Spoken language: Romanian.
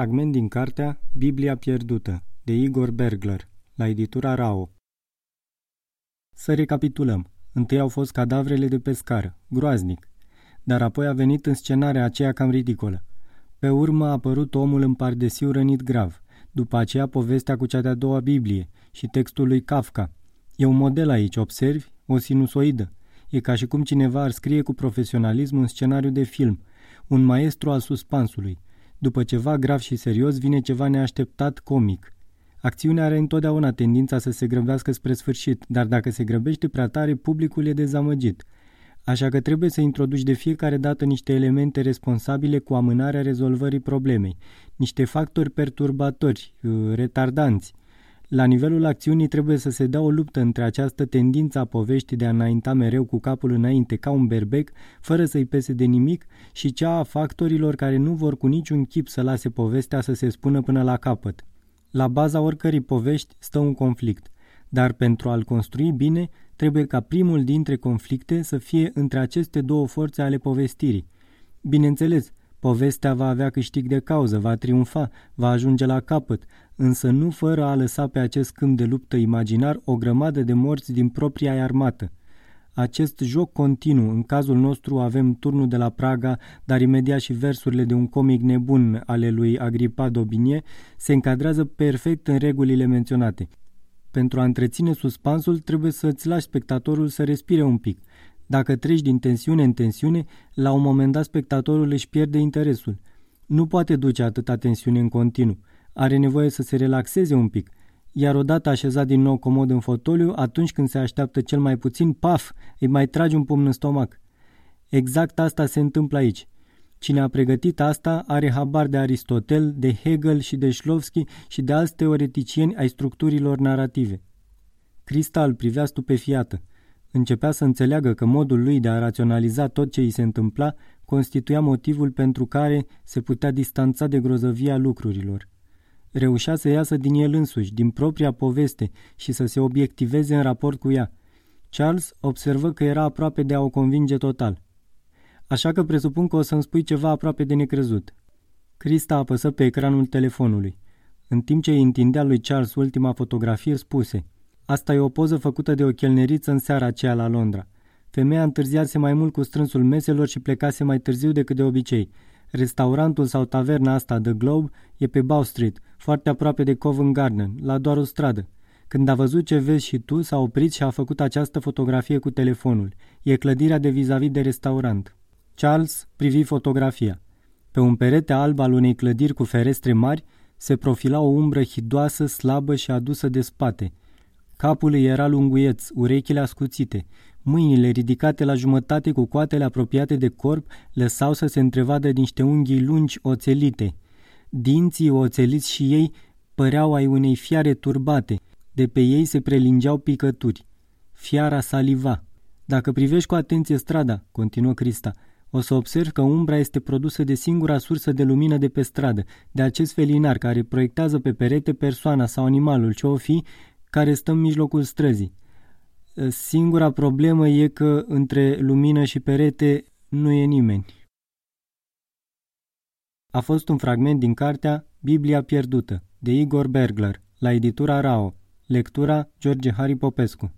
Fragment din cartea Biblia pierdută de Igor Bergler la editura Rao. Să recapitulăm. Întâi au fost cadavrele de pescar, groaznic, dar apoi a venit în scenarea aceea cam ridicolă. Pe urmă a apărut omul în pardesiu rănit grav, după aceea povestea cu cea de-a doua Biblie și textul lui Kafka. E un model aici, observi? O sinusoidă. E ca și cum cineva ar scrie cu profesionalism un scenariu de film, un maestru al suspansului – după ceva grav și serios vine ceva neașteptat comic. Acțiunea are întotdeauna tendința să se grăbească spre sfârșit, dar dacă se grăbește prea tare, publicul e dezamăgit. Așa că trebuie să introduci de fiecare dată niște elemente responsabile cu amânarea rezolvării problemei, niște factori perturbatori, uh, retardanți, la nivelul acțiunii trebuie să se dea o luptă între această tendință a poveștii de a înainta mereu cu capul înainte ca un berbec, fără să-i pese de nimic, și cea a factorilor care nu vor cu niciun chip să lase povestea să se spună până la capăt. La baza oricărei povești stă un conflict, dar pentru a-l construi bine, trebuie ca primul dintre conflicte să fie între aceste două forțe ale povestirii. Bineînțeles, Povestea va avea câștig de cauză, va triumfa, va ajunge la capăt, însă nu fără a lăsa pe acest câmp de luptă imaginar o grămadă de morți din propria armată. Acest joc continuu, în cazul nostru avem turnul de la Praga, dar imediat și versurile de un comic nebun ale lui Agripa Dobinie, se încadrează perfect în regulile menționate. Pentru a întreține suspansul, trebuie să-ți lași spectatorul să respire un pic, dacă treci din tensiune în tensiune, la un moment dat spectatorul își pierde interesul. Nu poate duce atâta tensiune în continuu. Are nevoie să se relaxeze un pic. Iar odată așezat din nou comod în fotoliu, atunci când se așteaptă cel mai puțin, paf, îi mai tragi un pumn în stomac. Exact asta se întâmplă aici. Cine a pregătit asta are habar de Aristotel, de Hegel și de Shlovsky și de alți teoreticieni ai structurilor narrative. Cristal privea stupefiată. Începea să înțeleagă că modul lui de a raționaliza tot ce îi se întâmpla constituia motivul pentru care se putea distanța de grozăvia lucrurilor. Reușea să iasă din el însuși, din propria poveste și să se obiectiveze în raport cu ea. Charles observă că era aproape de a o convinge total. Așa că presupun că o să-mi spui ceva aproape de necrezut. Crista apăsă pe ecranul telefonului. În timp ce îi întindea lui Charles ultima fotografie, spuse – Asta e o poză făcută de o chelneriță în seara aceea la Londra. Femeia întârziase mai mult cu strânsul meselor și plecase mai târziu decât de obicei. Restaurantul sau taverna asta, The Globe, e pe Bow Street, foarte aproape de Covent Garden, la doar o stradă. Când a văzut ce vezi și tu, s-a oprit și a făcut această fotografie cu telefonul. E clădirea de vis-a-vis -vis de restaurant. Charles privi fotografia. Pe un perete alb al unei clădiri cu ferestre mari se profila o umbră hidoasă, slabă și adusă de spate – Capul îi era lunguieț, urechile ascuțite. Mâinile, ridicate la jumătate cu coatele apropiate de corp, lăsau să se întrevadă niște unghii lungi oțelite. Dinții oțeliți și ei păreau ai unei fiare turbate. De pe ei se prelingeau picături. Fiara saliva. Dacă privești cu atenție strada, continuă Crista, o să observi că umbra este produsă de singura sursă de lumină de pe stradă, de acest felinar care proiectează pe perete persoana sau animalul ce o fi care stă în mijlocul străzii. Singura problemă e că între lumină și perete nu e nimeni. A fost un fragment din cartea Biblia pierdută de Igor Bergler la editura Rao, lectura George Hari Popescu.